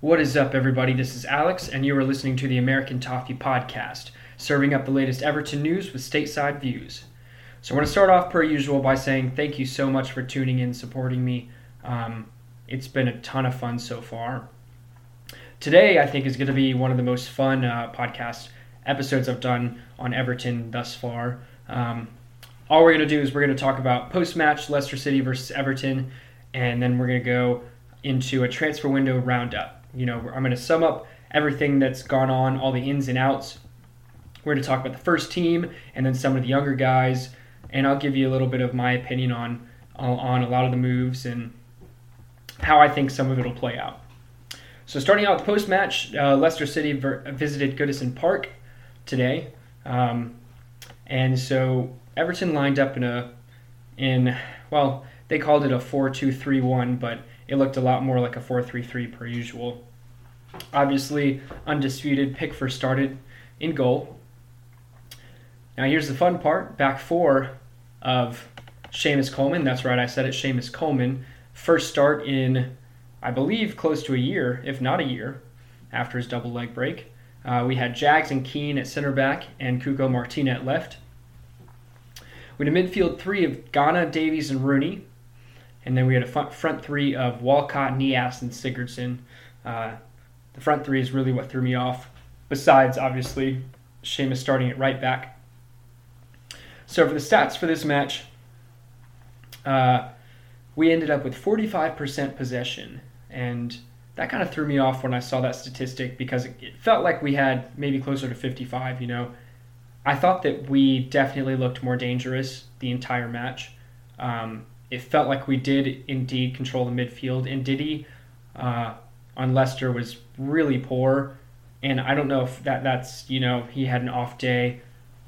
What is up, everybody? This is Alex, and you are listening to the American Toffee Podcast, serving up the latest Everton news with stateside views. So, I want to start off, per usual, by saying thank you so much for tuning in, supporting me. Um, it's been a ton of fun so far. Today, I think, is going to be one of the most fun uh, podcast episodes I've done on Everton thus far. Um, all we're going to do is we're going to talk about post match Leicester City versus Everton, and then we're going to go into a transfer window roundup. You know, I'm going to sum up everything that's gone on, all the ins and outs. We're going to talk about the first team and then some of the younger guys, and I'll give you a little bit of my opinion on on a lot of the moves and how I think some of it will play out. So starting out with post match, uh, Leicester City ver- visited Goodison Park today, um, and so Everton lined up in a in well they called it a 4-2-3-1, but it looked a lot more like a 4-3-3 per usual. Obviously, undisputed, Pickford started in goal. Now here's the fun part: back four of Seamus Coleman. That's right, I said it. Seamus Coleman, first start in, I believe, close to a year, if not a year, after his double leg break. Uh, we had Jags and Keane at center back and Cuco Martina at left. We had a midfield three of Gana, Davies, and Rooney. And then we had a front three of Walcott, Niasse, and Sigurdsson. Uh, the front three is really what threw me off, besides, obviously, Seamus starting at right back. So for the stats for this match, uh, we ended up with 45% possession. And that kind of threw me off when I saw that statistic because it, it felt like we had maybe closer to 55, you know. I thought that we definitely looked more dangerous the entire match. Um, it felt like we did indeed control the midfield, and Ndidi uh, on Leicester was really poor. And I don't know if that that's you know he had an off day,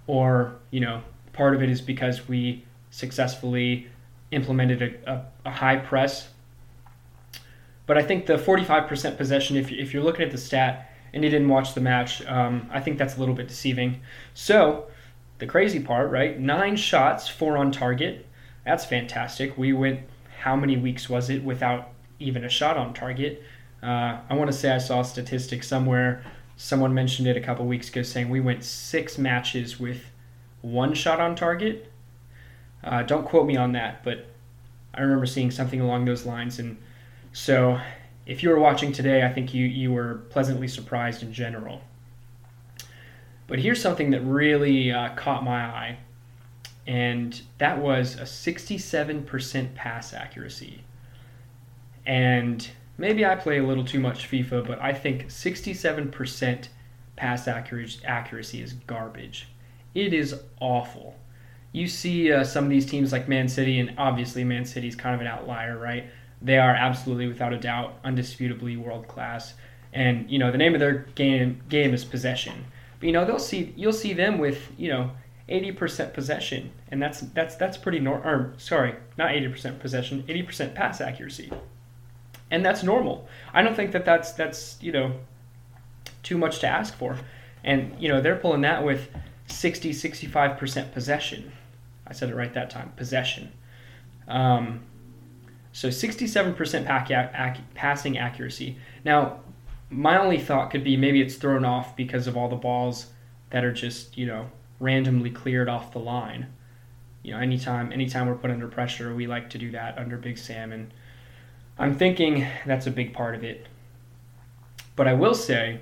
or you know part of it is because we successfully implemented a, a, a high press. But I think the 45% possession, if, if you're looking at the stat, and you didn't watch the match, um, I think that's a little bit deceiving. So, the crazy part, right? Nine shots, four on target. That's fantastic. We went, how many weeks was it without even a shot on target? Uh, I want to say I saw a statistic somewhere. Someone mentioned it a couple weeks ago saying we went six matches with one shot on target. Uh, don't quote me on that, but I remember seeing something along those lines. And so if you were watching today, I think you, you were pleasantly surprised in general. But here's something that really uh, caught my eye, and that was a 67% pass accuracy. And maybe I play a little too much FIFA, but I think 67% pass accuracy is garbage. It is awful. You see uh, some of these teams like Man City, and obviously Man City is kind of an outlier, right? they are absolutely, without a doubt, undisputably world class. And you know the name of their game game is possession. But you know they'll see you'll see them with you know 80% possession, and that's that's that's pretty normal. Or sorry, not 80% possession, 80% pass accuracy, and that's normal. I don't think that that's that's you know too much to ask for. And you know they're pulling that with 60 65% possession. I said it right that time. Possession. Um, so 67% pack ac- passing accuracy. Now, my only thought could be maybe it's thrown off because of all the balls that are just, you know, randomly cleared off the line. You know, anytime anytime we're put under pressure, we like to do that under Big Sam and I'm thinking that's a big part of it. But I will say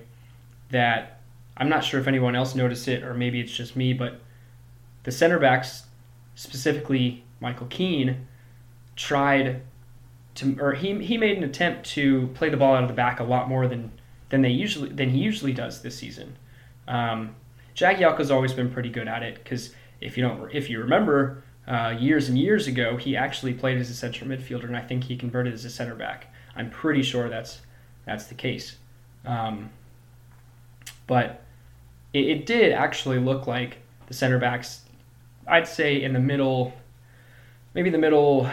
that I'm not sure if anyone else noticed it or maybe it's just me, but the center backs, specifically Michael Keane, tried to, or he, he made an attempt to play the ball out of the back a lot more than than they usually than he usually does this season. Um, Jagielka's always been pretty good at it because if you don't if you remember uh, years and years ago he actually played as a central midfielder and I think he converted as a center back. I'm pretty sure that's that's the case. Um, but it, it did actually look like the center backs. I'd say in the middle, maybe the middle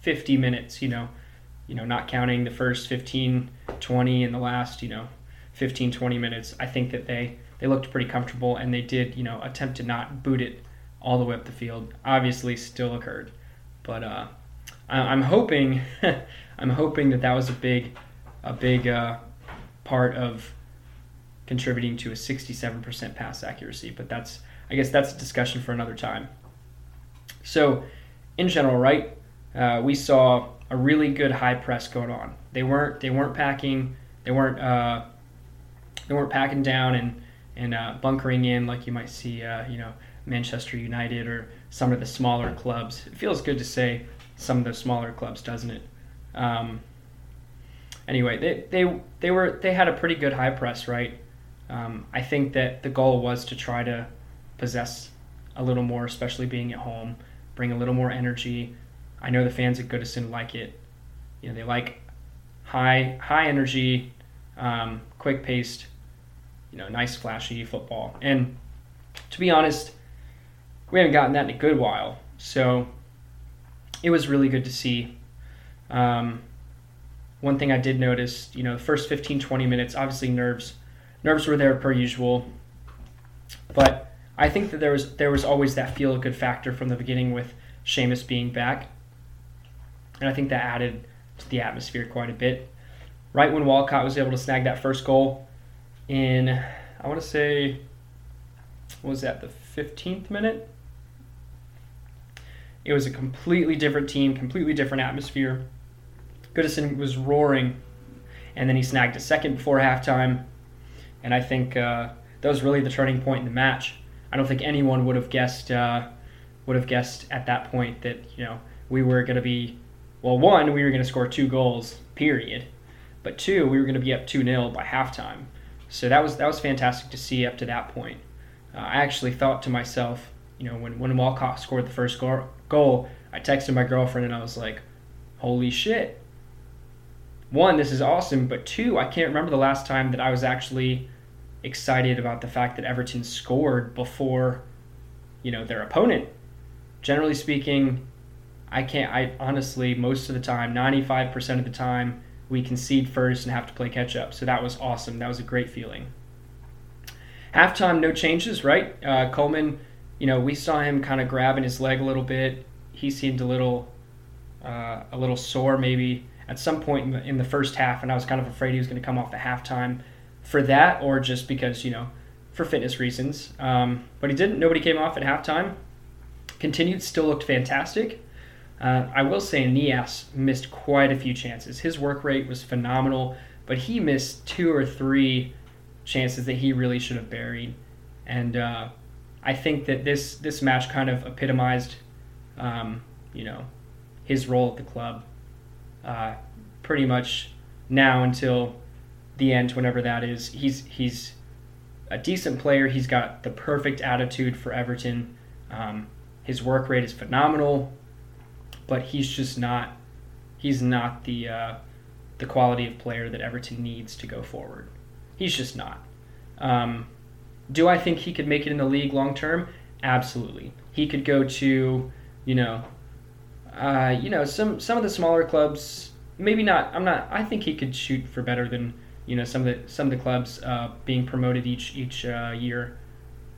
50 minutes, you know, you know, not counting the first 15, 20 and the last, you know, 15, 20 minutes, I think that they, they looked pretty comfortable and they did, you know, attempt to not boot it all the way up the field. Obviously still occurred. But uh, I, I'm hoping, I'm hoping that that was a big a big uh, part of contributing to a 67% pass accuracy. But that's, I guess, that's a discussion for another time. So, in general, right, uh, we saw a really good high press going on. They weren't they weren't packing they weren't uh, they weren't packing down and and uh, bunkering in like you might see uh, you know Manchester United or some of the smaller clubs. It feels good to say some of the smaller clubs, doesn't it? Um, anyway, they, they they were they had a pretty good high press, right? Um, I think that the goal was to try to possess a little more, especially being at home, bring a little more energy. I know the fans at Goodison like it. You know, they like high high energy, um, quick paced, you know, nice flashy football. And to be honest, we haven't gotten that in a good while. So it was really good to see. Um, one thing I did notice, you know, the first 15, 20 minutes, obviously nerves, nerves were there per usual, but I think that there was there was always that feel good factor from the beginning with Seamus being back, and I think that added to the atmosphere quite a bit. Right when Walcott was able to snag that first goal, in I want to say, was that the 15th minute? It was a completely different team, completely different atmosphere. Goodison was roaring, and then he snagged a second before halftime, and I think uh, that was really the turning point in the match. I don't think anyone would have guessed uh, would have guessed at that point that you know we were going to be well one we were going to score two goals period, but two we were going to be up two 0 by halftime. So that was that was fantastic to see up to that point. Uh, I actually thought to myself, you know, when when Walcott scored the first goal, goal, I texted my girlfriend and I was like, "Holy shit!" one, this is awesome, but two, I can't remember the last time that I was actually excited about the fact that Everton scored before, you know, their opponent. Generally speaking, I can't. I honestly, most of the time, ninety-five percent of the time, we concede first and have to play catch up. So that was awesome. That was a great feeling. Halftime, no changes, right? Uh, Coleman, you know, we saw him kind of grabbing his leg a little bit. He seemed a little, uh, a little sore, maybe at some point in the, in the first half, and I was kind of afraid he was going to come off at halftime for that, or just because you know, for fitness reasons. Um, but he didn't. Nobody came off at halftime. Continued, still looked fantastic. Uh, I will say Niasse missed quite a few chances. His work rate was phenomenal, but he missed two or three chances that he really should have buried. And uh, I think that this this match kind of epitomized, um, you know, his role at the club uh, pretty much now until the end, whenever that is. He's he's a decent player. He's got the perfect attitude for Everton. Um, his work rate is phenomenal, but he's just not he's not the uh, the quality of player that Everton needs to go forward. He's just not. Um, do I think he could make it in the league long term? Absolutely. He could go to, you know, uh, you know, some some of the smaller clubs, maybe not. I'm not. I think he could shoot for better than you know some of the some of the clubs uh, being promoted each each uh, year,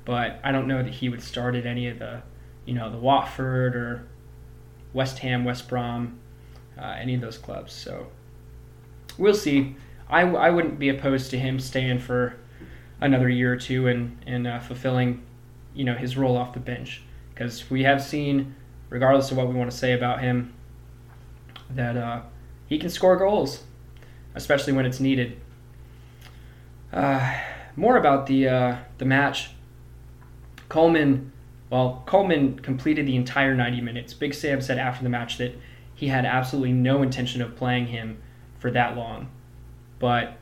but I don't know that he would start at any of the, you know, the Watford or West Ham, West Brom, uh, any of those clubs. So we'll see. I, I wouldn't be opposed to him staying for another year or two and and uh, fulfilling, you know, his role off the bench because we have seen regardless of what we want to say about him, that uh, he can score goals, especially when it's needed. Uh, more about the uh, the match. Coleman, well, Coleman completed the entire 90 minutes. Big Sam said after the match that he had absolutely no intention of playing him for that long, but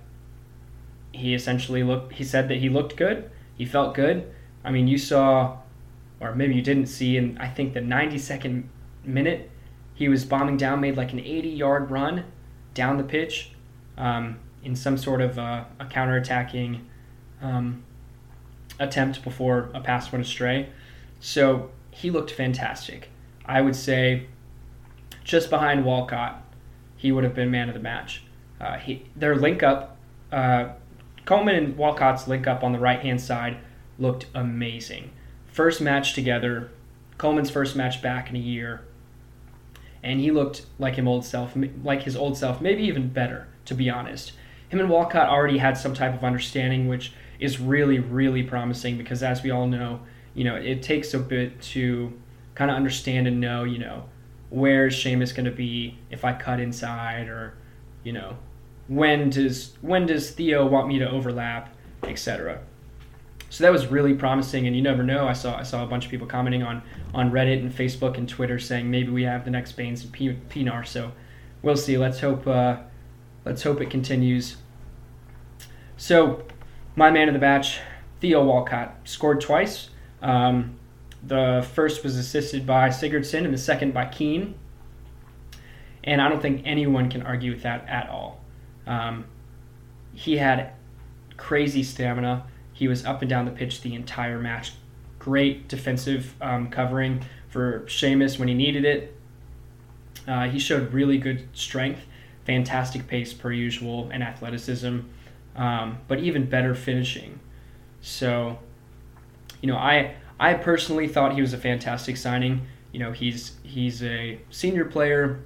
he essentially looked. He said that he looked good. He felt good. I mean, you saw or maybe you didn't see in I think the 92nd minute, he was bombing down, made like an 80 yard run down the pitch um, in some sort of uh, a counterattacking um, attempt before a pass went astray. So he looked fantastic. I would say just behind Walcott, he would have been man of the match. Uh, he, their link up, uh, Coleman and Walcott's link up on the right hand side looked amazing first match together, Coleman's first match back in a year, and he looked like him old self, like his old self, maybe even better. to be honest. Him and Walcott already had some type of understanding, which is really, really promising because, as we all know, you know, it takes a bit to kind of understand and know, you know, where's Seamus going to be if I cut inside, or, you know, when does when does Theo want me to overlap, etc. So that was really promising, and you never know. I saw I saw a bunch of people commenting on on Reddit and Facebook and Twitter saying maybe we have the next Baines and P- Pienaar. So we'll see. Let's hope uh, let's hope it continues. So my man of the match, Theo Walcott, scored twice. Um, the first was assisted by Sigurdsson, and the second by Keane. And I don't think anyone can argue with that at all. Um, he had crazy stamina. He was up and down the pitch the entire match. Great defensive um, covering for Seamus when he needed it. Uh, he showed really good strength, fantastic pace per usual, and athleticism, um, but even better finishing. So, you know, I I personally thought he was a fantastic signing. You know, he's he's a senior player,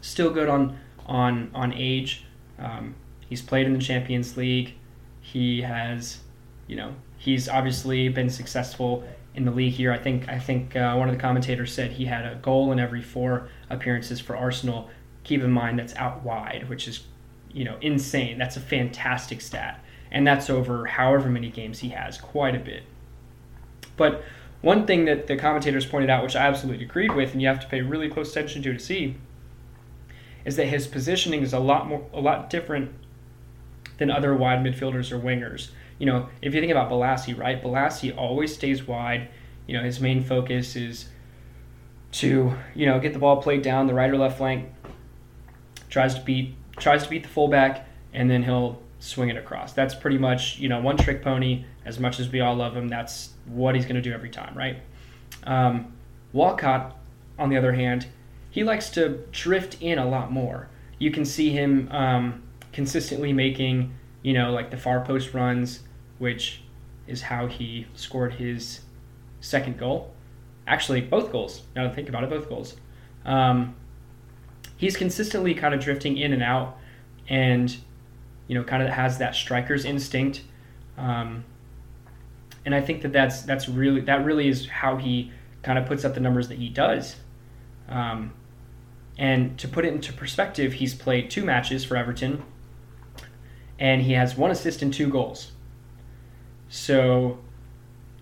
still good on on on age. Um, he's played in the Champions League. He has, you know, he's obviously been successful in the league here. I think I think uh, one of the commentators said he had a goal in every four appearances for Arsenal. Keep in mind that's out wide, which is, you know, insane. That's a fantastic stat, and that's over however many games he has, quite a bit. But one thing that the commentators pointed out, which I absolutely agreed with, and you have to pay really close attention to to see, is that his positioning is a lot more, a lot different than other wide midfielders or wingers. You know, if you think about Bolasie, right? Bolasie always stays wide. You know, his main focus is to you know get the ball played down the right or left flank. Tries to beat tries to beat the fullback, and then he'll swing it across. That's pretty much you know one trick pony. As much as we all love him, that's what he's going to do every time, right? Um, Walcott, on the other hand, he likes to drift in a lot more. You can see him um, consistently making, you know, like the far post runs, which is how he scored his second goal. Actually, both goals. Now to think about it, both goals. Um, he's consistently kind of drifting in and out, and you know, kind of has that striker's instinct. Um, and I think that that's that's really that really is how he kind of puts up the numbers that he does. Um, and to put it into perspective, he's played two matches for Everton, and he has one assist and two goals. So,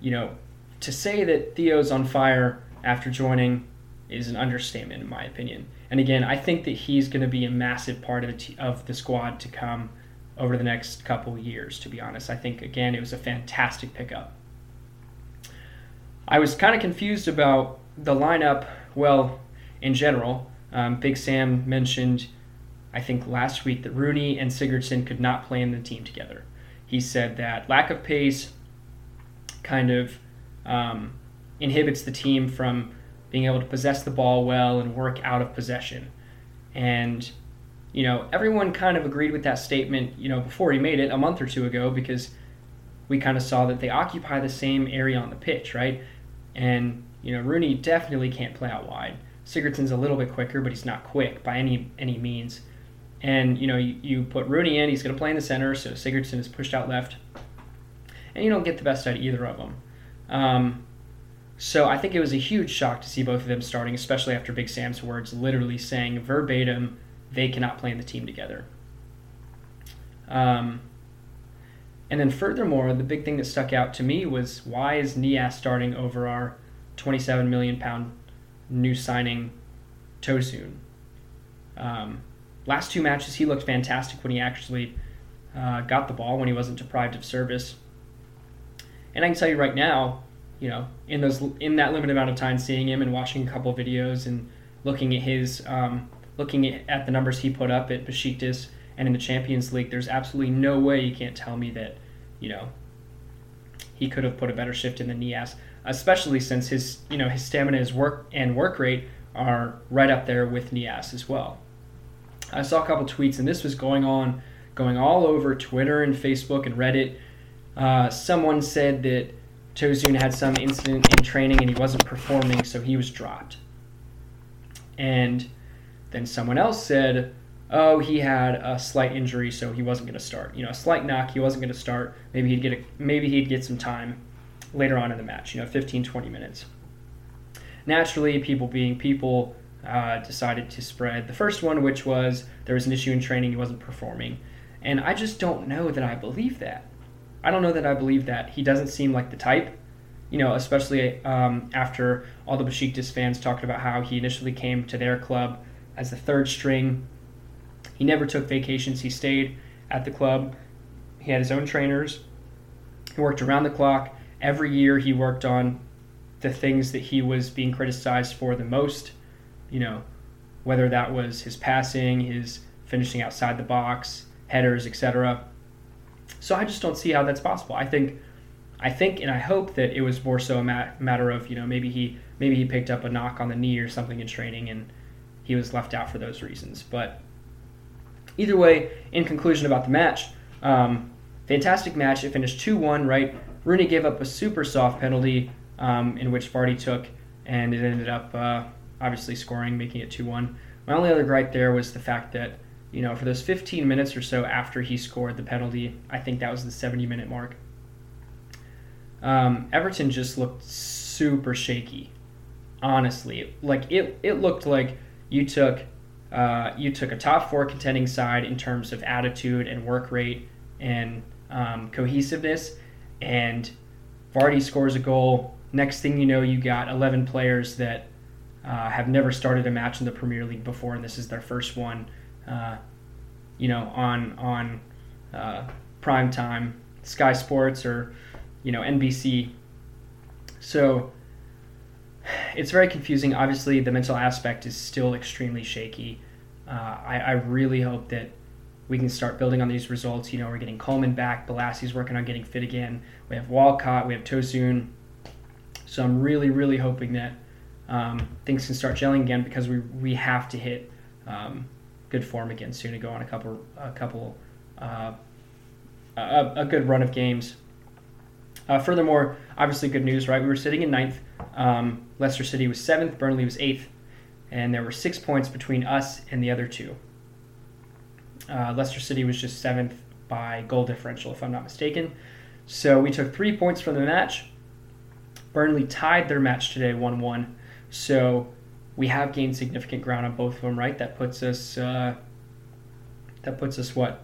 you know, to say that Theo's on fire after joining is an understatement, in my opinion. And again, I think that he's going to be a massive part of the, t- of the squad to come over the next couple years, to be honest. I think, again, it was a fantastic pickup. I was kind of confused about the lineup, well, in general. Um, Big Sam mentioned, I think last week, that Rooney and Sigurdsson could not play in the team together. He said that lack of pace kind of um, inhibits the team from being able to possess the ball well and work out of possession. And you know, everyone kind of agreed with that statement, you know, before he made it a month or two ago because we kind of saw that they occupy the same area on the pitch, right? And, you know, Rooney definitely can't play out wide. Sigurdsson's a little bit quicker, but he's not quick by any any means. And, you know, you, you put Rooney in, he's going to play in the center, so Sigurdsson is pushed out left. And you don't get the best out of either of them. Um, so I think it was a huge shock to see both of them starting, especially after Big Sam's words literally saying verbatim, they cannot play in the team together. Um, and then furthermore, the big thing that stuck out to me was why is Niasse starting over our 27 million pound new signing Tosun? Um, last two matches, he looked fantastic when he actually uh, got the ball when he wasn't deprived of service. And I can tell you right now, you know, in those in that limited amount of time seeing him and watching a couple videos and looking at his um, looking at the numbers he put up at Besiktas and in the Champions League, there's absolutely no way you can't tell me that, you know, he could have put a better shift in the Niasse, especially since his, you know, his stamina, his work and work rate are right up there with Niasse as well. I saw a couple tweets, and this was going on, going all over Twitter and Facebook and Reddit. Uh, someone said that Tosun had some incident in training and he wasn't performing, so he was dropped. And then someone else said, oh, he had a slight injury, so he wasn't going to start. You know, a slight knock, he wasn't going to start. Maybe he'd get a, maybe he'd get some time later on in the match. You know, 15, 20 minutes. Naturally, people being people, uh, decided to spread the first one, which was there was an issue in training, he wasn't performing, and I just don't know that I believe that. I don't know that I believe that. He doesn't seem like the type you know, especially um, after all the Besiktas fans talked about how he initially came to their club as the third string. He never took vacations. He stayed at the club. He had his own trainers. He worked around the clock. Every year he worked on the things that he was being criticized for the most, you know, whether that was his passing, his finishing outside the box, headers, etc. So I just don't see how that's possible. I think I think and I hope that it was more so a matter of you know maybe he maybe he picked up a knock on the knee or something in training and he was left out for those reasons. But either way, in conclusion about the match, um, fantastic match. It finished two one. Right, Rooney gave up a super soft penalty um, in which Vardy took, and it ended up uh, obviously scoring, making it two one. My only other gripe there was the fact that you know for those 15 minutes or so after he scored the penalty, I think that was the 70 minute mark um, Everton just looked super shaky. Honestly, like it, it looked like you took uh, you took a top four contending side in terms of attitude and work rate and um, cohesiveness, and Vardy scores a goal. Next thing you know, you got 11 players that uh, have never started a match in the Premier League before, and this is their first one. Uh, you know, on on uh, prime time, Sky Sports or you know, NBC. So it's very confusing. Obviously, the mental aspect is still extremely shaky. Uh, I, I, really hope that we can start building on these results. You know, we're getting Coleman back. Bolasie's working on getting fit again. We have Walcott. We have Tosun. So I'm really, really hoping that um, things can start gelling again because we we have to hit um, good form again soon to go on a couple a couple uh, a, a good run of games. Uh, furthermore, obviously good news, right? We were sitting in ninth. Um, Leicester City was seventh. Burnley was eighth, and there were six points between us and the other two. Uh, Leicester City was just seventh by goal differential, if I'm not mistaken. So we took three points from the match. Burnley tied their match today, one-one. So we have gained significant ground on both of them, right? That puts us. Uh, that puts us what?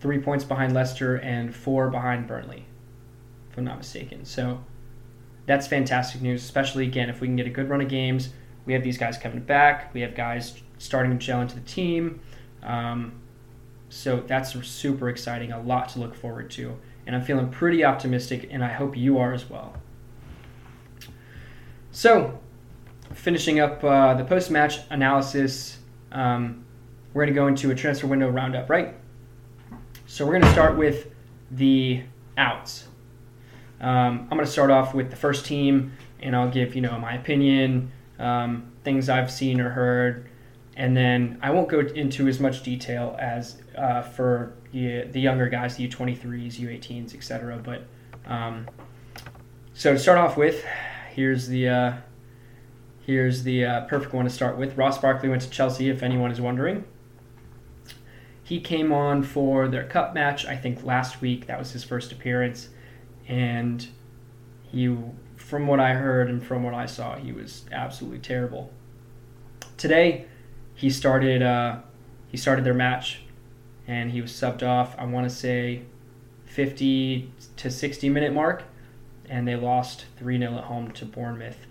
Three points behind Leicester and four behind Burnley if I'm not mistaken. So that's fantastic news, especially again if we can get a good run of games. We have these guys coming back. We have guys starting to gel into the team. Um, so that's super exciting. A lot to look forward to, and I'm feeling pretty optimistic, and I hope you are as well. So, finishing up uh, the post-match analysis, um, we're going to go into a transfer window roundup, right? So we're going to start with the outs. Um, I'm going to start off with the first team, and I'll give you know my opinion, um, things I've seen or heard, and then I won't go into as much detail as uh, for the, the younger guys, the U23s, U18s, etc. But um, so to start off with, here's the uh, here's the uh, perfect one to start with. Ross Barkley went to Chelsea, if anyone is wondering. He came on for their cup match, I think last week. That was his first appearance and he, from what I heard and from what I saw, he was absolutely terrible. Today, he started. Uh, he started their match, and he was subbed off. I want to say, 50 to 60 minute mark, and they lost 3 0 at home to Bournemouth.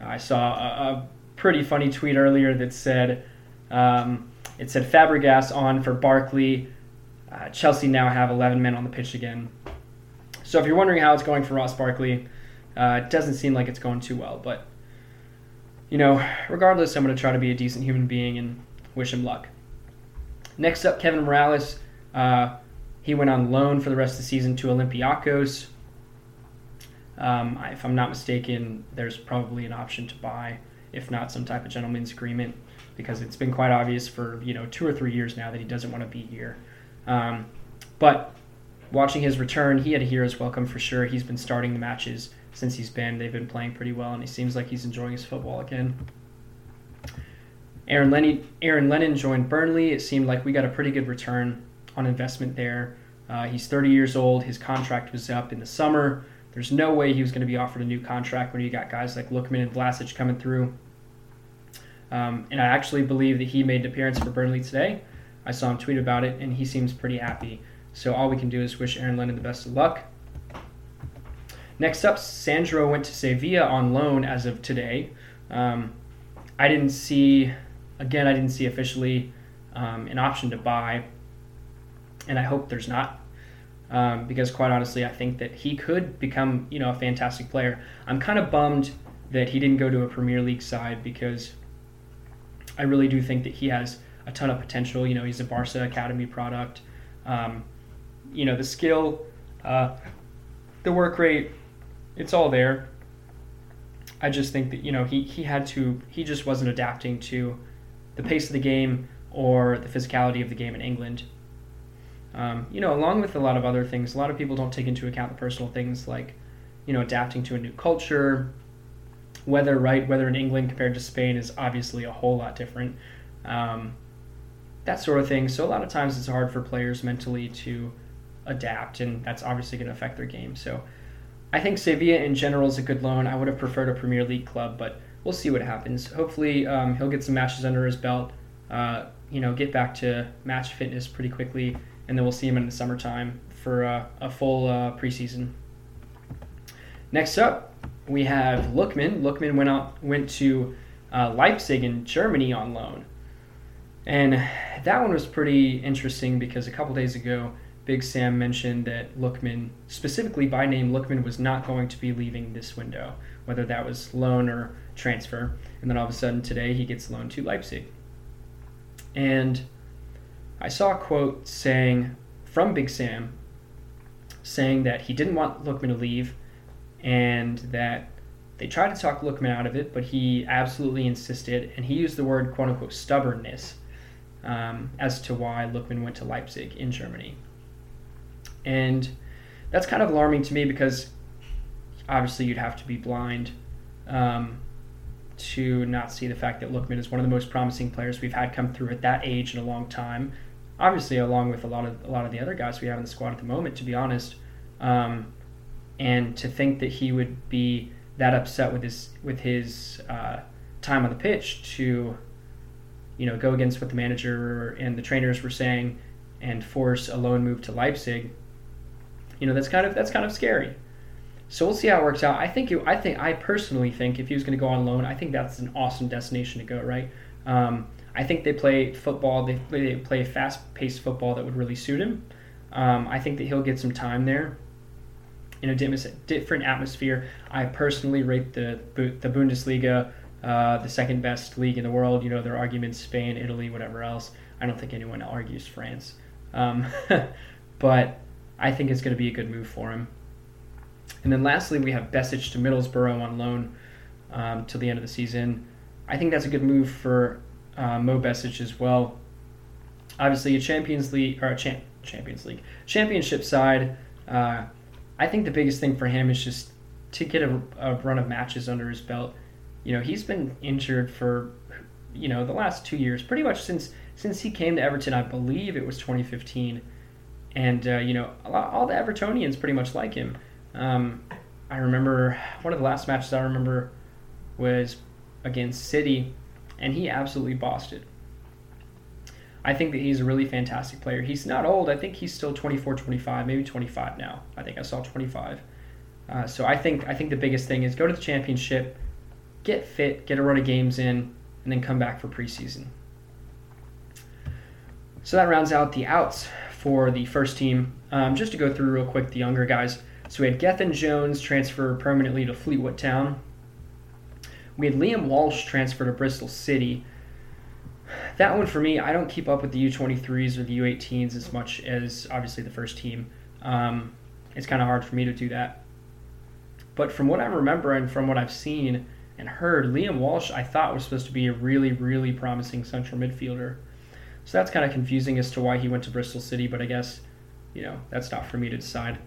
I saw a, a, pretty funny tweet earlier that said, um, it said Fabregas on for Barkley. Uh, Chelsea now have 11 men on the pitch again. So if you're wondering how it's going for Ross Barkley, uh, it doesn't seem like it's going too well. But, you know, regardless, I'm going to try to be a decent human being and wish him luck. Next up, Kevin Mirallas. Uh, he went on loan for the rest of the season to Olympiacos. Um, if I'm not mistaken, there's probably an option to buy, if not some type of gentleman's agreement, because it's been quite obvious for you know two or three years now that he doesn't want to be here. Um, but watching his return, he had a hero's welcome for sure. He's been starting the matches since he's been. They've been playing pretty well, and he seems like he's enjoying his football again. Aaron, Lenny, Aaron Lennon joined Burnley. It seemed like we got a pretty good return on investment there. Uh, he's 30 years old. His contract was up in the summer. There's no way he was going to be offered a new contract when you got guys like Lookman and Vlasic coming through. Um, and I actually believe that he made an appearance for Burnley today. I saw him tweet about it, and he seems pretty happy. So all we can do is wish Aaron Lennon the best of luck. Next up, Sandro went to Sevilla on loan as of today. Um, I didn't see, again, I didn't see officially um, an option to buy, and I hope there's not. Um, because quite honestly, I think that he could become, you know, a fantastic player. I'm kind of bummed that he didn't go to a Premier League side because I really do think that he has a ton of potential. You know, he's a Barca Academy product. Um, you know, the skill, uh, the work rate, it's all there. I just think that you know he he had to he just wasn't adapting to the pace of the game or the physicality of the game in England. Um, you know, along with a lot of other things, a lot of people don't take into account the personal things like, you know, adapting to a new culture, weather, right? Weather in England compared to Spain is obviously a whole lot different. Um, that sort of thing. So a lot of times it's hard for players mentally to adapt, and that's obviously going to affect their game. So I think Sevilla in general is a good loan. I would have preferred a Premier League club, but we'll see what happens. Hopefully, um, he'll get some matches under his belt. Uh, you know, get back to match fitness pretty quickly, and then we'll see him in the summertime for uh, a full uh, preseason. Next up, we have Lookman. Lookman went out went to uh, Leipzig in Germany on loan. And that one was pretty interesting because a couple days ago, Big Sam mentioned that Lookman, specifically by name, Lookman was not going to be leaving this window, whether that was loan or transfer. And then all of a sudden today, he gets loaned to Leipzig. And I saw a quote saying from Big Sam saying that he didn't want Lookman to leave and that they tried to talk Lookman out of it, but he absolutely insisted, and he used the word quote unquote stubbornness um, as to why Lookman went to Leipzig in Germany. And that's kind of alarming to me because obviously you'd have to be blind um, to not see the fact that Lookman is one of the most promising players we've had come through at that age in a long time. Obviously, along with a lot of a lot of the other guys we have in the squad at the moment, to be honest. Um, and to think that he would be that upset with his with his uh, time on the pitch to you know, go against what the manager and the trainers were saying and force a loan move to Leipzig, you know, that's kind of that's kind of scary. So we'll see how it works out. I think you. I think I personally think if he was going to go on loan, I think that's an awesome destination to go. Right. Um, I think they play football. They play, they play fast-paced football that would really suit him. Um, I think that he'll get some time there in a different atmosphere. I personally rate the the Bundesliga uh, the second best league in the world. You know, their arguments Spain, Italy, whatever else. I don't think anyone argues France. Um, but I think it's going to be a good move for him. And then lastly, we have Besic to Middlesbrough on loan um, till the end of the season. I think that's a good move for uh, Mo Besic as well. Obviously, a Champions League or a cha- Champions League championship side. Uh, I think the biggest thing for him is just to get a, a run of matches under his belt you know, he's been injured for, you know, the last two years, pretty much since since he came to Everton. I believe it was 2015, and uh, you know, all the Evertonians pretty much like him. Um, I remember one of the last matches I remember was against City, and he absolutely bossed it. I think that he's a really fantastic player. He's not old. I think he's still 24, 25, maybe 25 now. I think I saw 25. Uh, so I think I think the biggest thing is go to the championship, get fit, get a run of games in, and then come back for preseason. So that rounds out the outs for the first team. Um, just to go through real quick the younger guys. So we had Gethin Jones transfer permanently to Fleetwood Town. We had Liam Walsh transfer to Bristol City. That one for me, I don't keep up with the U23s or the U18s as much as obviously the first team. Um, it's kind of hard for me to do that. But from what I remember and from what I've seen, and heard, Liam Walsh I thought was supposed to be a really, really promising central midfielder. So that's kind of confusing as to why he went to Bristol City, but I guess, you know, that's not for me to decide.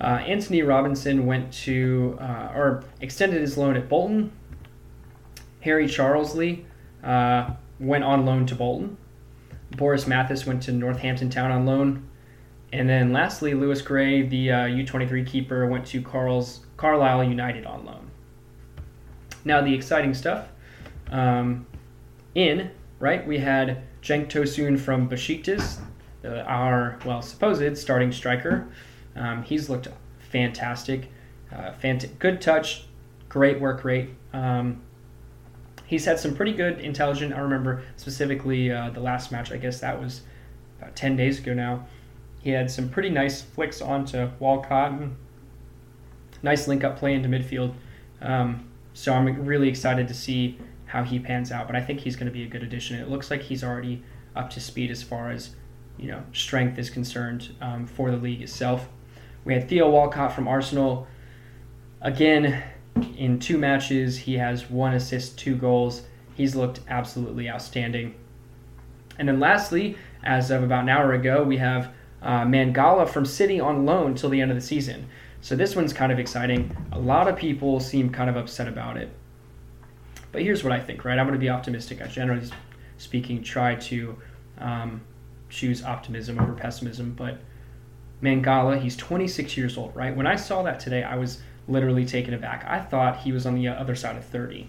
Uh, Antonee Robinson went to, uh, or extended his loan at Bolton. Harry Charsley, uh, went on loan to Bolton. Boris Mathis went to Northampton Town on loan. And then lastly, Lewis Gray, the uh, U23 keeper, went to Carl's, Carlisle United on loan. Now, the exciting stuff um, in, right, we had Cenk Tosun from Besiktas, uh, our, well, supposed starting striker. Um, he's looked fantastic. Uh, fant- good touch, great work rate. Um, he's had some pretty good intelligent. I remember specifically uh, the last match. I guess that was about ten days ago now. He had some pretty nice flicks onto Walcott and nice link up play into midfield. Um, so I'm really excited to see how he pans out. But I think he's going to be a good addition. It looks like he's already up to speed as far as you know strength is concerned um, for the league itself. We had Theo Walcott from Arsenal. Again, in two matches, he has one assist, two goals. He's looked absolutely outstanding. And then lastly, as of about an hour ago, we have uh, Mangala from City on loan till the end of the season. So this one's kind of exciting. A lot of people seem kind of upset about it. But here's what I think, right? I'm going to be optimistic. I generally speaking try to um, choose optimism over pessimism. But Mangala, he's 26 years old, right? When I saw that today, I was literally taken aback. I thought he was on the other side of 30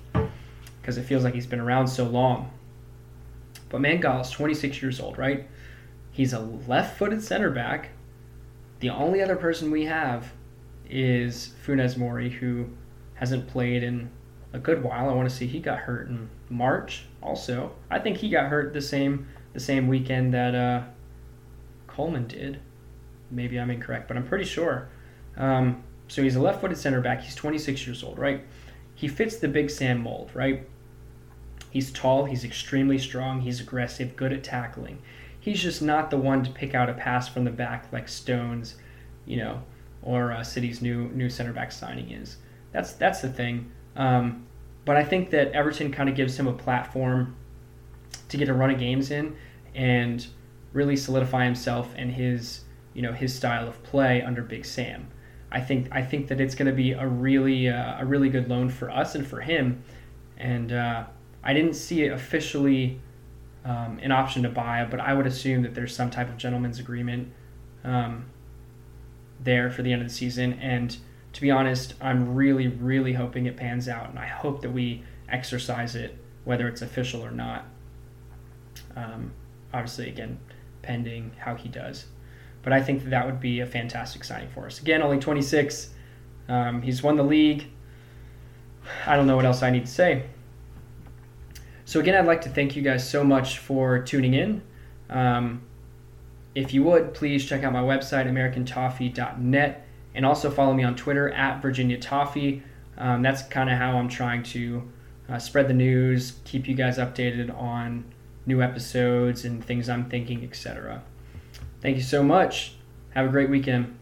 because it feels like he's been around so long. But Mangala's 26 years old, right? He's a left footed center back. The only other person we have is Funes Mori, who hasn't played in a good while. I want to see he got hurt in March also. I think he got hurt the same the same weekend that uh, Coleman did. Maybe I'm incorrect, but I'm pretty sure. Um, so he's a left-footed center back. He's 26 years old, right? He fits the Big Sam mold, right? He's tall. He's extremely strong. He's aggressive, good at tackling. He's just not the one to pick out a pass from the back like Stones, you know, or uh, City's new new center back signing is. That's that's the thing. Um, but I think that Everton kind of gives him a platform to get a run of games in and really solidify himself and his you know his style of play under Big Sam. I think I think that it's going to be a really uh, a really good loan for us and for him. And uh, I didn't see it officially um, an option to buy, but I would assume that there's some type of gentleman's agreement um, there for the end of the season. And to be honest, I'm really really hoping it pans out, and I hope that we exercise it, whether it's official or not. Um, obviously, again, pending how he does. But I think that, that would be a fantastic signing for us. Again, only 26. Um, he's won the league. I don't know what else I need to say. So, again, I'd like to thank you guys so much for tuning in. Um, if you would, please check out my website, AmericanToffee.net, and also follow me on Twitter at Virginia Toffee. Um, that's kind of how I'm trying to uh, spread the news, keep you guys updated on new episodes and things I'm thinking, etc. Thank you so much. Have a great weekend.